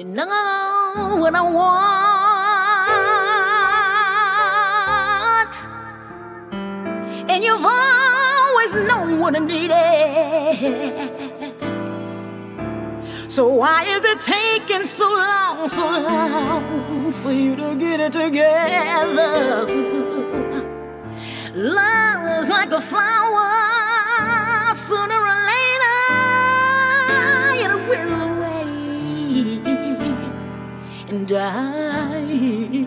You know when I want. And you've always known what I needed. So why is it taking so long, so long for you to get it together? Love is like a flower, sooner or later die.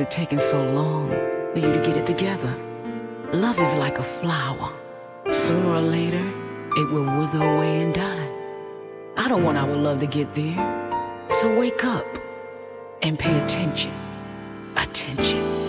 it taking so long for you to get it together? Love is like a flower. Sooner or later, it will wither away and die. I don't want our love to get there. So wake up and pay attention. Attention.